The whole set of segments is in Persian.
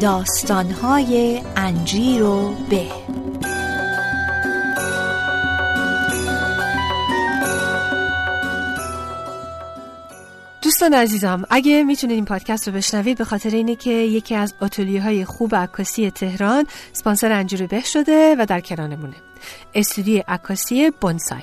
داستانهای انجیر و به. دوستان عزیزم اگه می‌تونید این پادکست رو بشنوید به خاطر اینه که یکی از آتولیه های خوب عکاسی تهران سپانسر انجیر به شده و در کنارمونه. استودیو عکاسی بونسای.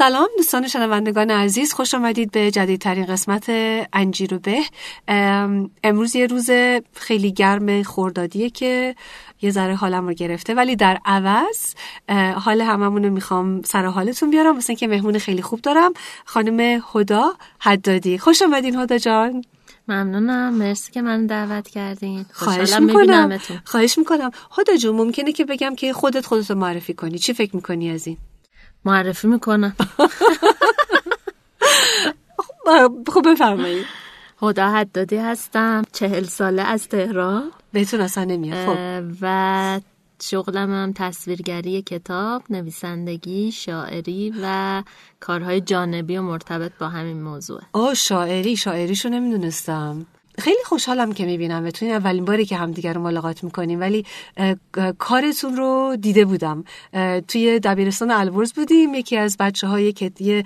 سلام دوستان شنوندگان عزیز خوش آمدید به جدیدترین قسمت انجیر و به. امروز یه روز خیلی گرم خوردادیه که یه ذره حالم رو گرفته ولی در عوض حال هممون رو می‌خوام سر حالتون بیارم. مثل که مهمون خیلی خوب دارم خانم هدا حدادی. خوش آمدین هدا جان. ممنونم. مرسی که من دعوت کردین. خواهش می‌کنم. خواهش می‌کنم. هدا جون ممکنه که بگم که خودت خودت رو معرفی کنی. چی فکر می‌کنی از این؟ معرفی می‌کنم. خوب بفرمایید. هدا حدادی هستم چهل ساله از تهران. بهتون اصلا نمیاد خب. و شغلم هم تصویرگری کتاب نویسندگی شاعری و کارهای جانبی و مرتبط با همین موضوع آه شاعری. شاعریشو نمی‌دونستم. خیلی خوشحالم که می‌بینم تو این اولین باری که همدیگر رو ملاقات می‌کنیم. ولی کارتون رو دیده بودم. توی دبیرستان الورز بودیم. یکی از بچه های که یه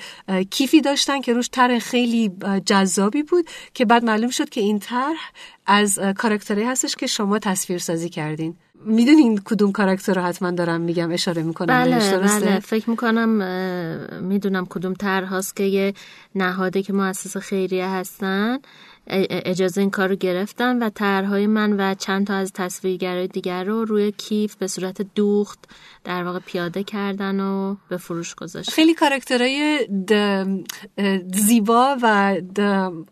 کیفی داشتن که روش طرح خیلی جذابی بود که بعد معلوم شد که این طرح از کاراکتری هستش که شما تصویر سازی کردین. می‌دونین کدوم کاراکتر رو حتما دارم میگم اشاره می‌کنم بله بله. فکر می‌کنم می‌دونم کدوم طرح هاست که یه نهاده که مؤسسه خیریه هستن. اجازه این کار رو گرفتن و طرحهای من و چند تا از تصویرگرای دیگر رو روی کیف به صورت دوخت در واقع پیاده کردن و به فروش گذاشت خیلی کارکترهای زیبا و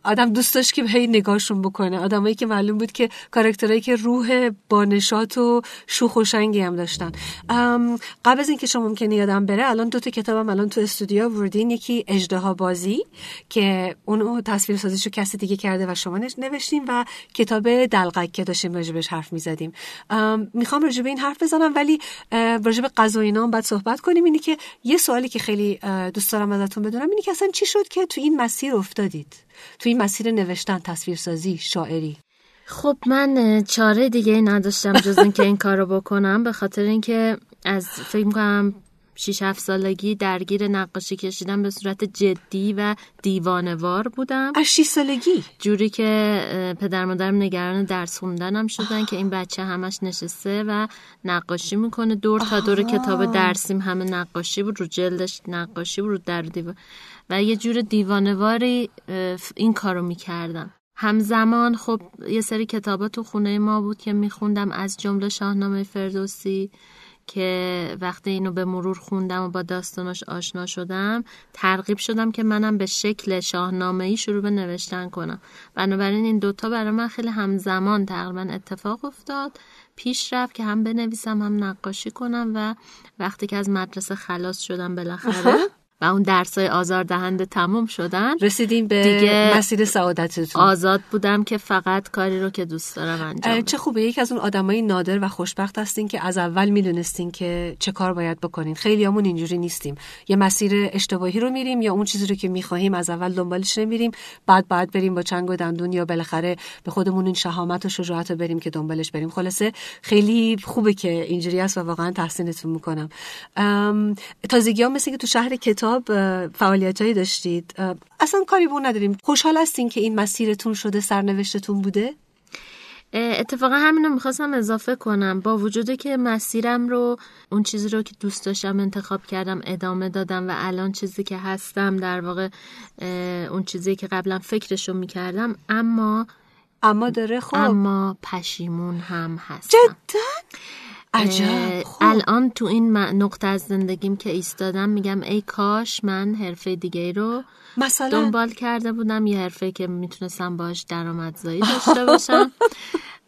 آدم دوست داشت که هی نگاهشون بکنه. آدمایی که معلوم بود که کارکترهایی که روح بانشات و شوخ و شنگی هم داشتن. قبل از اینکه شما ممکنه یادم بره الان دو تا کتابم الان تو استودیو وردین یکی اجدها بازی که اونو تصویر سازیشو کسی دیگه کرده و شما نوشتیم و کتاب دلقک که داشتیم راجبش حرف می‌زدیم. می‌خوام راجب این حرف بزنم ولی به غذا اینا هم بعد صحبت کنیم. اینی که یه سوالی که خیلی دوست دارم ازتون بدونم اینی که اصلا چی شد که تو این مسیر افتادید؟ تو این مسیر نوشتن تصویرسازی شاعری. خب من چاره دیگه نداشتم جز اینکه این کارو بکنم به خاطر اینکه از فکر کنم 6 7 سالگی درگیر نقاشی کشیدن به صورت جدی و دیوانوار بودم. از 6 سالگی؟ جوری که پدر مادرم نگران درس خوندنم شدن که این بچه همش نشسته و نقاشی می‌کنه دور تا دور کتاب درسیم همه نقاشی بود رو جلدش نقاشی بود رو در دیوان. و یه جور دیوانواری این کارو می‌کردم. همزمان خب یه سری کتابا تو خونه ما بود که میخوندم از جمله شاهنامه فردوسی. که وقتی اینو به مرور خوندم و با داستانش آشنا شدم ترغیب شدم که منم به شکل شاهنامه ای شروع به نوشتن کنم. بنابراین این دوتا برای من خیلی همزمان تقریبا اتفاق افتاد. پیش رفت که هم بنویسم هم نقاشی کنم و وقتی که از مدرسه خلاص شدم بالاخره و اون درسای آزار دهنده تموم شدن. رسیدیم به دیگه مسیر سعادتتون. آزاد بودم که فقط کاری رو که دوست دارم انجام چه خوبه. یکی از اون آدمای نادر و خوشبخت هستین که از اول می‌دونستین که چه کار باید بکنین. خیلی همون اینجوری نیستیم. یه مسیر اشتباهی رو میریم یا اون چیزی رو که می‌خواهیم از اول دنبالش نمیریم. بعد بعد بریم با چنگ و دندون یا بالاخره به خودمون این شهامت و شجاعت رو بریم که دنبالش بریم. خلاصه خیلی خوبه که اینجوری است و واقعا تحسینتون می‌کنم. تازگی ها مثل که تو شهر کتاب کتاب فعالیت هایی داشتید؟ اصلا کاری بون نداریم. خوشحال هستین که این مسیرتون شده سرنوشتتون بوده؟ اتفاقا همینو می‌خواستم اضافه کنم. با وجودی که مسیرم رو اون چیزی رو که دوست داشتم انتخاب کردم ادامه دادم و الان چیزی که هستم در واقع اون چیزی که قبلا فکرشو می‌کردم اما اما داره خب. اما پشیمون هم هستم. جدا؟ عجب. خب. الان تو این نقطه از زندگیم که ایستادم میگم ای کاش من حرفه دیگه رو مثلا؟ دنبال کرده بودم یه حرفه که می‌تونستم باش درآمدزایی داشته باشم.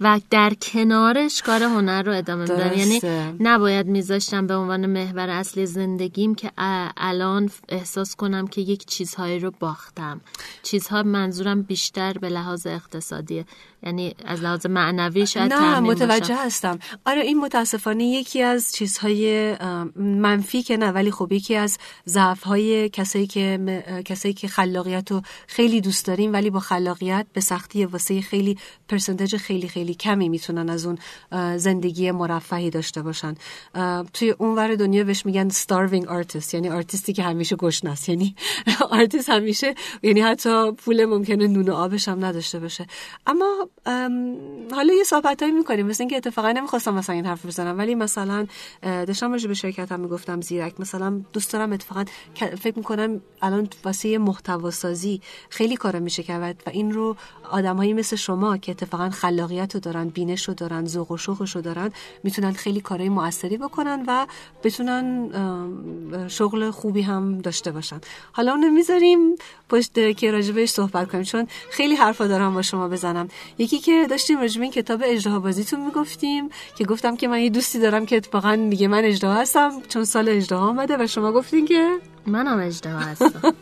و در کنارش کار هنر رو ادامه میدم یعنی. نباید میذاشتم به عنوان محور اصلی زندگیم که الان احساس کنم که یک چیزهایی رو باختم چیزها منظورم بیشتر به لحاظ اقتصادیه یعنی از لحاظ معنوی شاید نه متوجه باشم. هستم آره این متاسفانه یکی از چیزهای منفی که نه ولی خب یکی از ضعفهای کسایی که م- کسایی که خلاقیت رو خیلی دوست داریم ولی با خلاقیت به سختی واسه خیلی پرسنتج خیلی خیلی کمی می‌تونن از اون زندگی مرفهی داشته باشن. توی اونور دنیا بهش میگن starving artist یعنی آرتیستی که همیشه گشنه است. یعنی آرتیست همیشه یعنی حتی پول ممکنه نون و آبش هم نداشته باشه. اما ام، حالا یه صحبتایی می‌کنیم. مثل اینکه اتفاقا نمی‌خواستم مثلا این حرف بزنم ولی مثلا داشتم راجع به شرکتم می‌گفتم زیرک. مثلا دوست دارم اتفاقا فکر می‌کنم الان واسه محتوا سازی خیلی کارا میشه کرد و این رو آدمایی مثل شما که اتفاقا خلاقیت رو دارن بینش رو دارن ذوق و شوقش رو دارن می‌تونن خیلی کارهای موثری بکنن و بتونن شغل خوبی هم داشته باشن. حالا اونو می‌ذاریم پشت که راجبش صحبت کنیم چون خیلی حرفا دارم با شما بزنم. یکی که داشتیم راجب این کتاب اجراها بازیتون می‌گفتیم که گفتم که من یه دوستی دارم که اتفاقا میگه من اجراها هستم چون سال اجراها آمده و شما گفتین که منم اجدها هستم.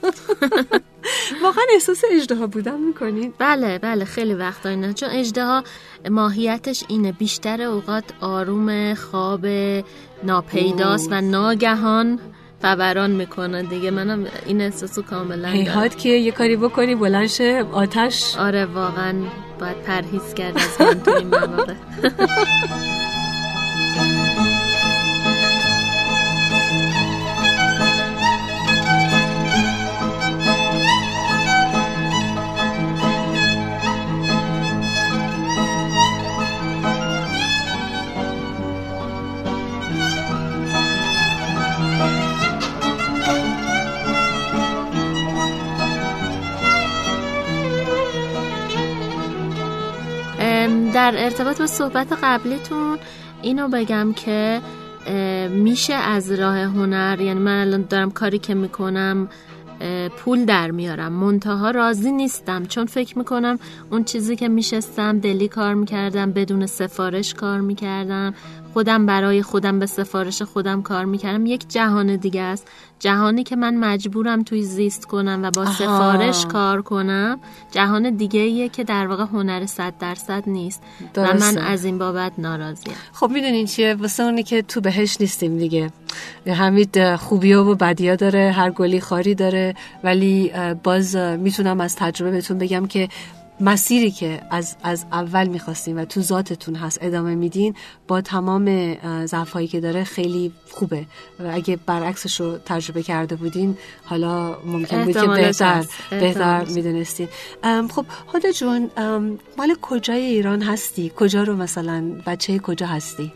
واقعا احساس اجراها بودن می‌کنین بله بله خیلی وقتا اینه چون اجدها ماهیتش اینه بیشتر اوقات آروم خواب ناپیداست و ناگهان فوران می‌کنه. دیگه منم این احساسو کاملا دارم. هیهات که یه کاری بکنی بلند شه آتش. آره واقعا باید پرهیز کرد از من تو این در ارتباط با صحبت قبلیتون اینو بگم که میشه از راه هنر یعنی من الان دارم کاری که می‌کنم پول در میارم. منتها راضی نیستم چون فکر می‌کنم اون چیزی که میشستم دلی کار می‌کردم بدون سفارش کار می‌کردم. خودم برای خودم به سفارش خودم کار می‌کردم. یک جهان دیگه است. جهانی که من مجبورم توی زیست کنم و با آها. سفارش کار کنم جهان دیگه ایه که در واقع هنر صد درصد نیست. و من درسته. از این بابت ناراضیم. خب می‌دونین چیه؟ واسه اونی که تو بهش نیستیم دیگه. همین خوبیا و بدیا داره هر گلی خاری داره. ولی باز می‌تونم از تجربه بهتون بگم که مسیری که از, از اول می‌خواستیم و تو ذاتتون هست ادامه میدین با تمام ضعفهایی که داره خیلی خوبه و اگه برعکسش رو تجربه کرده بودین حالا ممکن بود که بهتر. بهتر. می‌دونستین خب هدا جون مال کجای ایران هستی کجا رو مثلا بچه کجا هستی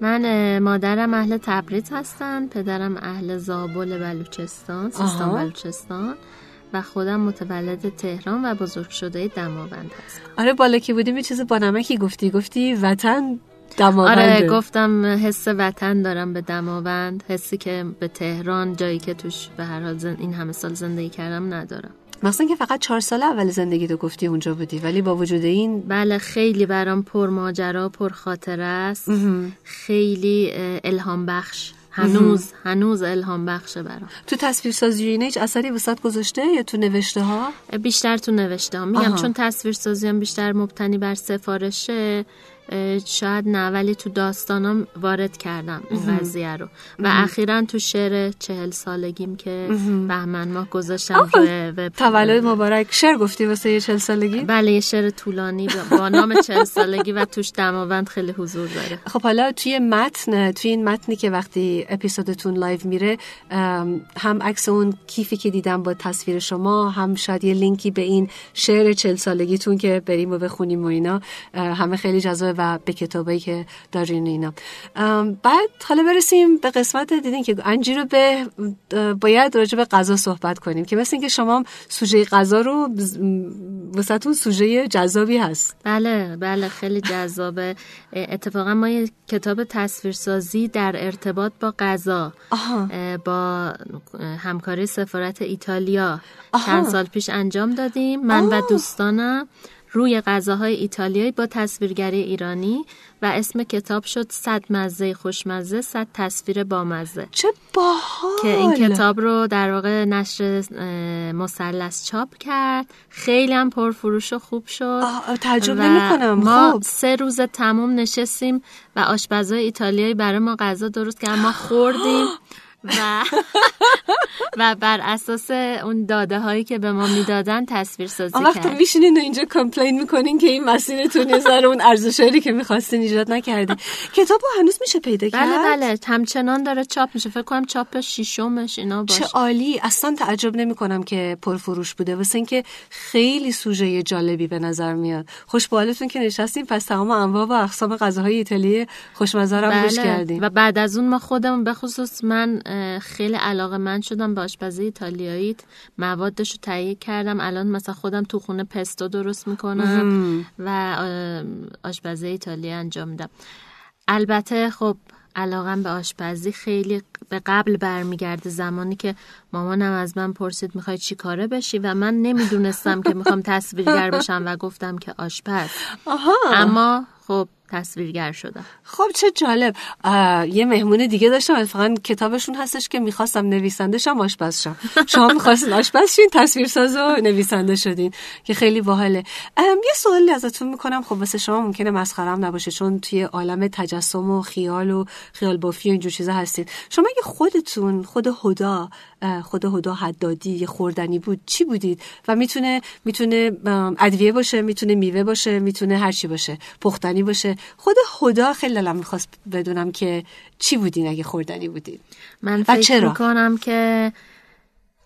من مادرم اهل تبریز هستن پدرم اهل زابل بلوچستان سیستان. بلوچستان و خودم متولد تهران و بزرگ شده دماوند هستم. آره بالا که بودیم؟ یه چیز با نمکی گفتی؟ گفتی وطن دماونده. آره گفتم حس وطن دارم به دماوند حسی که به تهران جایی که توش به هر حال زن- این همه سال زندگی کردم ندارم. مثلا که فقط چهار سال اول زندگی تو گفتی اونجا بودی ولی با وجود این بله خیلی برام پر ماجرا پر خاطره است خیلی الهام بخش هنوز هنوز الهام بخشه برام تو تصویر سازی اینه هیچ اثری وسط گذاشته یا تو نوشته ها بیشتر تو نوشته هم. میگم آها. چون تصویر سازی هم بیشتر مبتنی بر سفارشه شاید نه ولی تو داستانم وارد کردم این قضیه رو. و اخیرا تو شعر چهل سالگیم که بهمن ماه گذاشتم روی تولد مبارک. شعر گفتی واسه یه چل سالگی؟ بله یه شعر طولانی با- نام چهل سالگی و توش دماوند خیلی حضور داره. خب حالا توی متن توی این متنی که وقتی اپیزودتون live میره هم عکس اون کیفی که دیدم با تصویر شما هم شاید یه لینکی به این شعر چل سالگیتون که بریم و بخونیم و اینا همه خیلی جذابه و به کتابایی که دارین اینا. بعد حالا برسیم به قسمت دیدین که انجی رو به باید راجع به غذا صحبت کنیم که مثل اینکه شما سوژه غذا رو واسهتون سوژه جذابی هست. بله بله خیلی جذابه. اتفاقا ما یه کتاب تصویرسازی در ارتباط با غذا با همکاری سفارت ایتالیا آها. چند سال پیش انجام دادیم. من و دوستانم. روی غذاهای ایتالیایی با تصویرگری ایرانی و اسم کتاب شد صد مزه خوشمزه صد تصویر بامزه. چه باحال! که این کتاب رو در واقع نشر مثلث چاپ کرد. خیلی هم پرفروش و خوب شد. تعجب نمی‌کنم. ما خب. سه روز تموم نشستیم و آشپزای ایتالیایی برای ما غذا درست کردن ما خوردیم. و و بر اساس اون داده هایی که به ما می‌دادن تصویر سازی کرد. میشینین و اینجا کمپلین می‌کنین که این مسیرتون یه ذره اون ارزشایی که می‌خواستین ایجاد نکردین. کتاب هنوز میشه پیدا کرد؟ بله بله همچنان داره چاپ میشه. فکر کنم چاپ شیشمش اینا باشه. چه عالی. اصلا تعجب نمی کنم که پرفروش بوده. واسه اینکه خیلی سوژه جالبی به نظر میاد. خوش به حالتون که نشستیم پس تمام انواع و اقسام غذاهای ایتالیایی خوشمزه رو گوش کردیم بله. و بعد از اون ما خودمون به خصوص من خیلی علاقه من شدم به آشپزی ایتالیایی موادش رو تهیه کردم. الان مثلا خودم تو خونه پستو درست می‌کنم و آشپزی ایتالیایی انجام میدم. البته خب علاقم به آشپزی خیلی به قبل برمیگرده زمانی که مامانم از من پرسید می‌خوای چی کاره بشی و من نمی‌دونستم که می‌خوام تصویرگر بشم و گفتم که آشپز. آها. اما خب تصویرگر شدم خب چه جالب. یه مهمون دیگه داشتم اتفاقا کتابشون هستش که می‌خواستم نویسنده شم آشپز شم شما می‌خواستین آشپز شین تصویرساز و نویسنده شدین که خیلی باحاله. یه سوالی ازتون می‌کنم. خب واسه شما ممکنه مسخرم نباشه چون توی عالم تجسم و خیال و خیال بافی و اینجور چیزا هستین. شما اگه خودتون خود هدا خود هدا حدادی خوردنی بود چی بودید؟ و می‌تونه می‌تونه ادویه باشه می‌تونه میوه باشه می‌تونه هر چی باشه پختنی باشه. خود هدا خیلی دلم می‌خواست بدونم که چی بودین اگه خوردنی بودین. من فکر چرا؟ می‌کنم که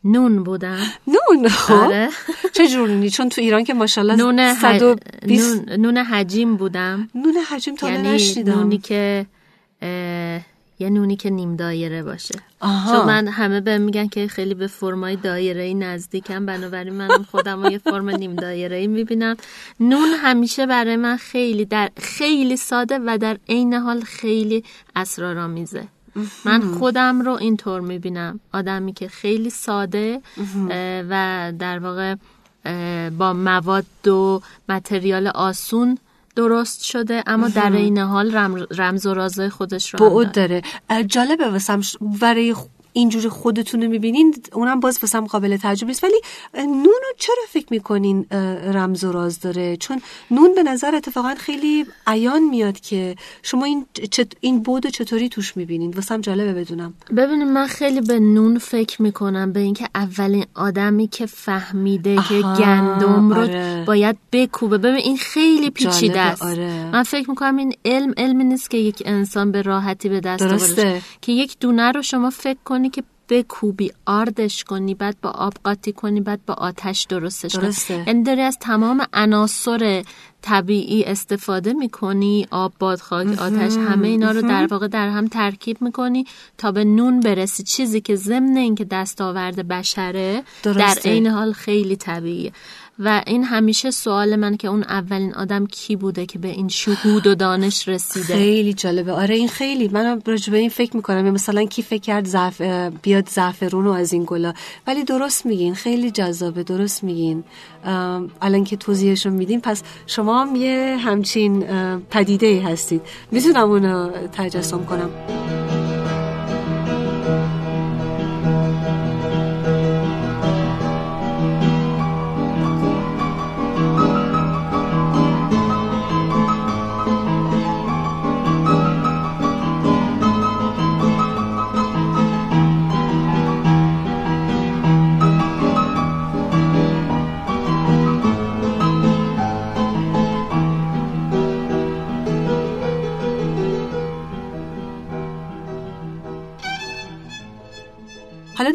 نون بودم نون؟ خب. آره. چه جور نونی چون تو ایران که ماشاءالله نون, ح... 120 نون... نون حجیم بودم. نون حجم تا یعنی نشنیدم. نونی که اه، یه نونی که نیم دایره باشه. آها. چون من همه به میگن که خیلی به فرمای دایره ای نزدیکم بنابراین من خودم رو یه فرم نیم دایره ای می‌بینم. نون همیشه برای من خیلی در خیلی ساده و در عین حال خیلی اسرارآمیزه. من خودم رو اینطور می‌بینم. آدمی که خیلی ساده و در واقع با مواد و متریال آسون درست شده اما در این حال رم- رمز و رازهای خودش رو بعد داره. جالبه واسم برای اینجوری خودتون رو می‌بینین اونم باز واسم قابل تعجب نیست ولی نون رو چرا فکر می‌کنین رمز و راز داره چون نون به نظر اتفاقا خیلی عیان میاد که شما این چط- این بود چطوری توش می‌بینین واسم جالبه بدونم ببینید من خیلی به نون فکر می‌کنم به اینکه اولین آدمی که فهمیده که گندم رو آره. باید بکوبه ببین این خیلی پیچیده است آره. من فکر می‌کنم این علم علمی نیست که یک انسان به راحتی به دست. آورده که یک دونه رو شما فکر کنی که بکوبی آردش کنی بعد با آب قاطی کنی بعد با آتش درستش کنی. درسته. یعنی داری از تمام عناصر طبیعی استفاده می‌کنی آب باد خاک آتش همه اینا رو در واقع در هم ترکیب می‌کنی تا به نون برسی. چیزی که ضمن اینکه دستاورد بشره در درسته. عین حال خیلی طبیعیه. و این همیشه سوال من که اون اولین آدم کی بوده که به این شهود و دانش رسیده؟ خیلی جالبه. آره این خیلی. من راجع به این فکر می‌کنم. یا مثلا کی فکر کرد. اه، بیاد زعفرون رو از این گلا. ولی درست میگین. خیلی جذابه. درست میگین. الان که توضیحش رو میدین پس شما هم یه همچین پدیده هستید. می‌تونم اونو تجسم کنم.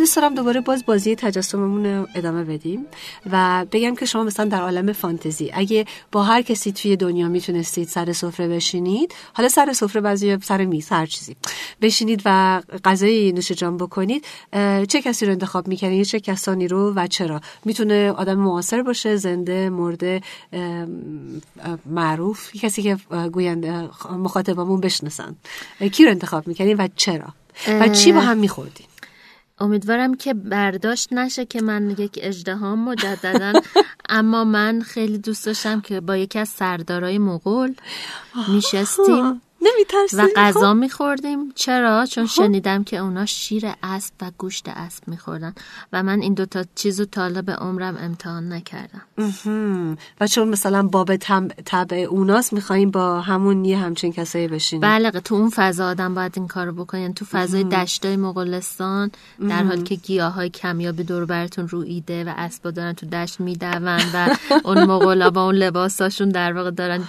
دوست دارم دوباره باز بازی تجسممون رو ادامه بدیم و بگم که شما مثلا در عالم فانتزی اگه با هر کسی توی دنیا می‌تونستید سر سفره بشینید حالا سر سفره بعضی سر میز هر چیزی بشینید و غذای نوش جان بکنید چه کسی رو انتخاب می‌کنید؟ چه کسانی رو و چرا؟ می‌تونه آدم معاصر باشه زنده مرده معروف کسی که گوینده مخاطبمون بشناسن. کی رو انتخاب می‌کنید و چرا؟ و چی با هم میخوردین؟ امیدوارم که برداشت نشه که من یک اجدهام مجددا. اما من خیلی دوست داشتم که با یکی از سردارای مغول میشستیم و غذا. میخوردیم. چرا؟ چون شنیدم که اونا شیر اسب و گوشت اسب میخوردن و من این دوتا چیزو تا حالا به عمرم امتحان نکردم. و چون مثلا باب طبع اوناست میخواییم با همون یه همچین کسایی بشینیم. بله تو اون فضا آدم باید این کارو بکنین تو فضای دشتای مغولستان در حالی که گیاه های کمیابی دور براتون رو ایده و اسبا دارن تو دشت میدون و اون مغولا با اون لباساشون در واقع دارن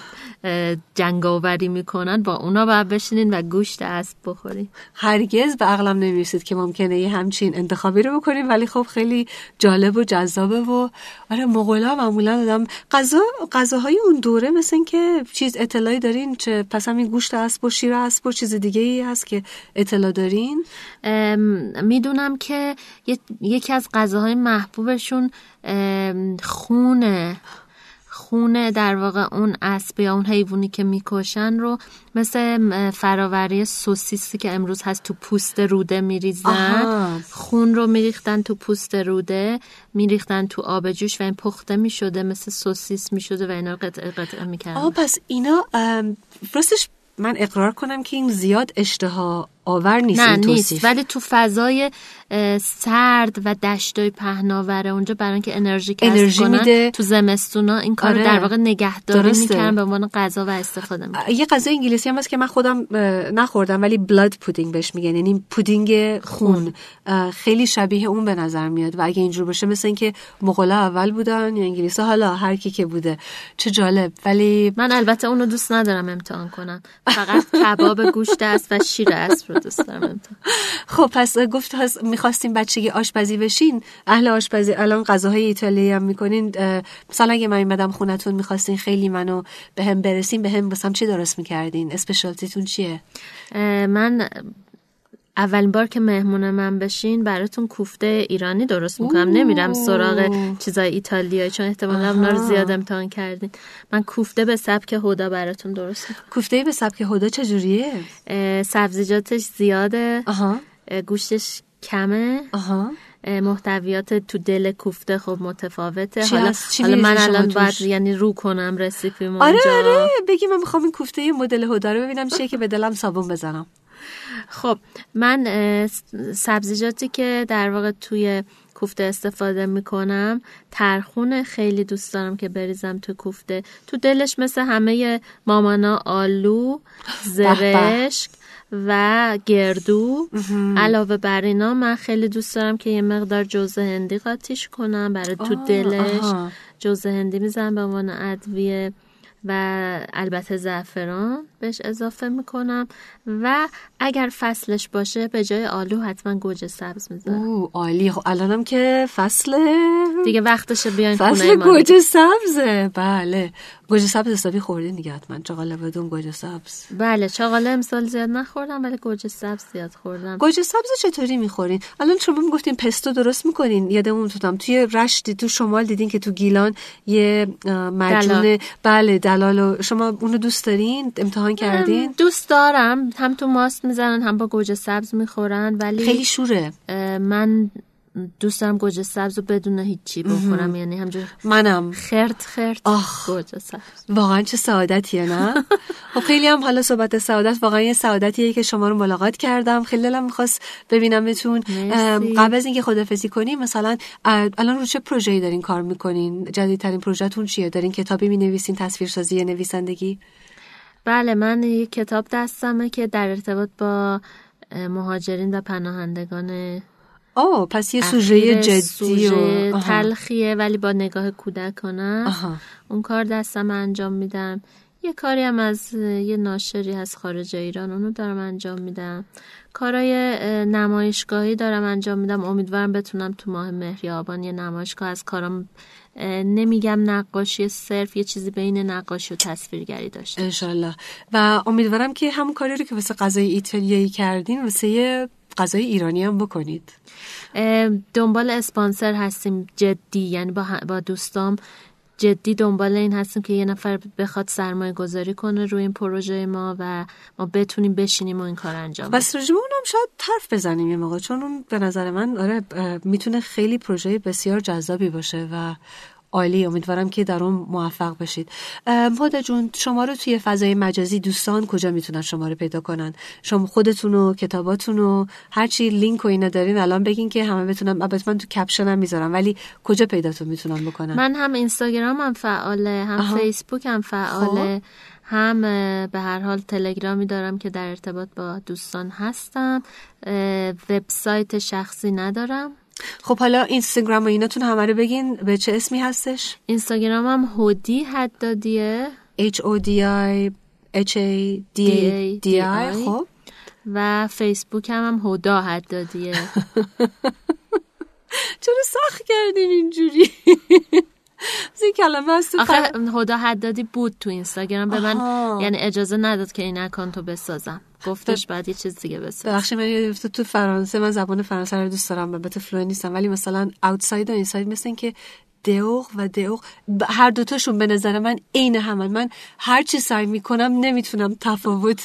جنگاوری می‌کنن با اونا باید بشینین و گوشت اسب بخورین. هرگز به عقلم نمی‌رسید که ممکنه یه همچین انتخابی رو بکنیم ولی خب خیلی جالب و جذابه و آره مغولا معمولا دادم غذا غذاهای اون دوره مثل که چیز اطلاعی دارین چه پس همین گوشت اسب و شیر اسب و چیز دیگه ای هست که اطلاع دارین؟ می‌دونم که یکی از غذاهای محبوبشون خونه. خونه در واقع اون اسب یا اون حیوانی که می‌کشن رو مثل فراوری سوسیسی که امروز هست تو پوست روده میریزن خون رو میریختن تو پوست روده میریختن تو آب جوش و این پخته می‌شده مثل سوسیس می‌شده و اینا رو قطعه قطعه می‌کردن. آه پس اینا راستش من اقرار کنم که این زیاد اشتها آور نیست نه نیست. ولی تو فضای سرد و دشتای پهناوره اونجا برای اینکه انرژی کسب انرژی میده. تو زمستونا این کار آره. در واقع نگهداری می‌کنن به عنوان غذا و استفاده می‌کنن. یه غذا انگلیسی هم هست که من خودم نخوردم ولی بلاد پودینگ بهش میگن. یعنی پودینگ خون. خیلی شبیه اون به نظر میاد. و اگه اینجور باشه مثل اینکه مغولا اول بودن یا انگلیسی حالا هر کی که بوده. چه جالب. ولی من البته اونو دوست ندارم امتحان کنم فقط کباب گوشت است و شیر است دوست دارم خب پس گفت می‌خواستیم بچگی آشپزی بشین. اهل آشپزی الان غذاهای ایتالیایی هم می‌کنین. مثلا اگه من ایمدم خونتون می‌خواستین خیلی منو به هم برسین به هم بسام چی درست می‌کردین؟ اسپشالتیتون چیه؟ من اولین بار که مهمون من بشین براتون کوفته ایرانی درست می‌کنم. نمیرم سراغ چیزای ایتالیایی چون احتمالا اونا رو زیاد امتحان کردین. من کوفته به سبک هدا براتون درست می‌کنم. کوفته به سبک هدا چجوریه؟ سبزیجاتش زیاده. آها. گوشتش کمه. آها. محتویات تو دل کوفته خب متفاوته. چی حالا؟ چی حالا من الان؟ باید یعنی رو کنم رسیپی آره آره. بگی من می‌خوام این کوفته مدل هدا رو ببینم چیه که به دلم صابون بزنم. خب من سبزیجاتی که در واقع توی کوفته استفاده می‌کنم ترخون خیلی دوست دارم که بریزم تو کوفته. تو دلش مثل همه مامانا آلو زرشک و گردو. علاوه بر اینا من خیلی دوست دارم که یه مقدار جوز هندی قاطیش کنم برای تو دلش. جوز هندی می‌زنم به عنوان ادویه. و البته زعفران بهش اضافه می‌کنم. و اگر فصلش باشه به جای آلو حتما گوجه سبز می‌ذارم. او عالی. خب الانم که فصل دیگه وقتشه بیاین خونه فصل ما گوجه سبزه. بله. گوجه سبز حسابی خوردین دیگه حتما. چاقاله بدون گوجه سبز. بله چاقاله امسال زیاد نخوردم ولی گوجه سبز زیاد خوردم. گوجه سبز چطوری می‌خورین؟ الان شما می‌گفتین پستو درست می‌کنین یادمون توتم. توی رشت تو شمال دیدین که تو گیلان یه مجون دلال. بله دلالو شما اونو دوست دارین؟ امتحان کردین؟ دوست دارم. هم تو ماست می‌زنن هم با گوجه سبز می‌خورن ولی خیلی شوره. من دوست دارم گوجه سبز رو بدون هیچی بخورم یعنی همجور منم. خرت خرت آخ. گوجه سبز. واقعا چه سعادتیه نه؟ خب خیلی هم حالا صحبت سعادت واقعا یه سعادتیه که شما رو ملاقات کردم. خیلی دلم می‌خواست ببینمتون. قبل از اینکه خدافزی کنیم مثلا الان رو چه پروژه‌ای دارین کار می‌کنین؟ جدیدترین پروژهتون چیه؟ دارین کتابی می‌نویسین؟ تصویرسازی نویسندگی؟ بله من یک کتاب دستمه که در ارتباط با مهاجرین و پناهندگان آه پس یه سوژه جدی سوژه و. تلخیه ولی با نگاه کودکانه آها. اون کار دستم انجام میدم یه کاری هم از یه ناشری از خارج ایران اونو دارم انجام میدم کارای اه، نمایشگاهی دارم انجام میدم امیدوارم بتونم تو ماه مهر آبان یه نمایشگاه از کارم نمیگم نقاشی صرف یه چیزی بین نقاشی و تصویرگری داشته. انشالله و امیدوارم که همون کاری رو که واسه غذای ایتالیایی کردین واسه غذای ایرانی هم بکنید. دنبال اسپانسر هستیم جدی یعنی با, با دوستام. جدی دنبال این هستیم که یه نفر بخواد سرمایه گذاری کنه روی این پروژه ما و ما بتونیم بشینیم و این کار انجام بدیم. بس اونم شاید طرف بزنیم یه موقع چون اون به نظر من آره می‌تونه خیلی پروژه بسیار جذابی باشه و عالی. امیدوارم که در اون موفق بشید. هدا جون شما رو توی فضای مجازی دوستان کجا می‌تونن شما رو پیدا کنن؟ شما خودتون و کتاباتون و هرچی لینک و اینا دارین الان بگین که همه بتونم البته من تو کپشن هم می‌ذارم ولی کجا پیداتون می‌تونن بکنن؟ من هم اینستاگرام هم فعاله هم فیسبوک هم فعاله خب. هم به هر حال تلگرامی دارم که در ارتباط با دوستان هستم. وبسایت شخصی ندارم. خب حالا اینستاگرام و ایناتون همه رو بگین به چه اسمی هستش؟ اینستاگرامم هودی حدادیه. H O D I H A D A D I خب. و فیسبوک هم, هم هدا حدادیه. چرا سخت کردین اینجوری؟ این کلمه هست آخه هدا حدادی بود تو اینستاگرام. به من یعنی اجازه نداد که این account و بسازم. گفتش بعد یه چیز دیگه بساز. ببخشید من تو فرانسه من زبان فرانسه رو دوست دارم البته fluent نیستم. ولی مثلا outside و inside مثل این که دهوق و دهوق هر دوتاشون به نظر من عین همن. من هر چی سعی می‌کنم نمی‌تونم تفاوت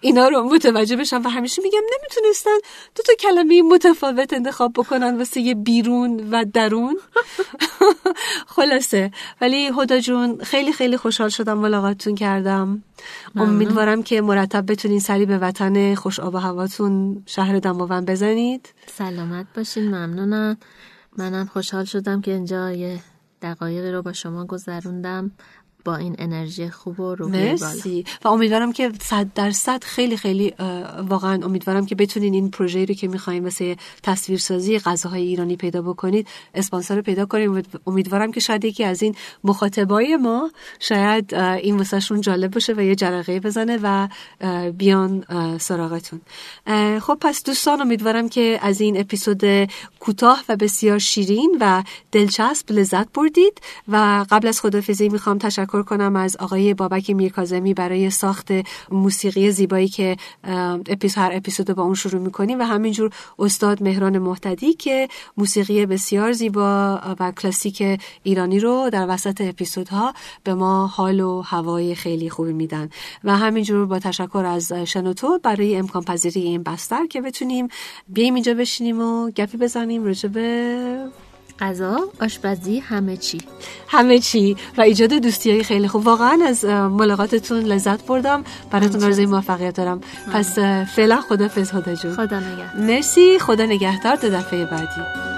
اینا رو متوجه بشم و همیشه میگم نمی‌تونستن دو تا کلمه متفاوت انتخاب بکنن واسه یه بیرون و درون. خلاصه. ولی هدا جون خیلی خیلی خوشحال شدم ملاقاتتون کردم. امیدوارم که مرتب بتونین سری به وطن خوش آب و هواتون شهر دماوند بزنید. سلامت باشین. ممنونم. منم خوشحال شدم که اینجا یه دقایقی رو با شما گذروندم. با این انرژی خوب و روحی مرسی. و امیدوارم که صد درصد خیلی خیلی واقعا امیدوارم که بتونین این پروژه رو که می‌خوایم مثل تصویرسازی غذاهای ایرانی پیدا بکنید اسپانسر رو پیدا کنیم. امیدوارم که شاید یکی از این مخاطبای ما شاید این واسهشون جالب باشه و یه جرقه بزنه و بیان سراغتون. خب پس دوستان امیدوارم که از این اپیزود کوتاه و بسیار شیرین و دلچسب لذت بردید. و قبل از خدافزی می‌خوام تشکر تشکر کنم از آقای بابک میرکازمی برای ساخت موسیقی زیبایی که اپیزود هر اپیزود با اون شروع می‌کنیم و همینجور استاد مهران محتدی که موسیقی بسیار زیبا و کلاسیک ایرانی رو در وسط اپیزودها به ما حال و هوای خیلی خوبی میدن. و همینجور با تشکر از شنوتو برای امکان پذیری این بستر که بتونیم بیایم اینجا بشینیم و گپی بزنیم راجع غذا آشپزی همه چی. همه چی. و ایجاد دوستی های خیلی خوب. واقعا از ملاقاتتون لذت بردم. براتون آرزوی موفقیت دارم. پس فعلا خدا فز خدا جون. خدا نگهدار. مرسی. خدا نگهدار. تا دفعه بعدی.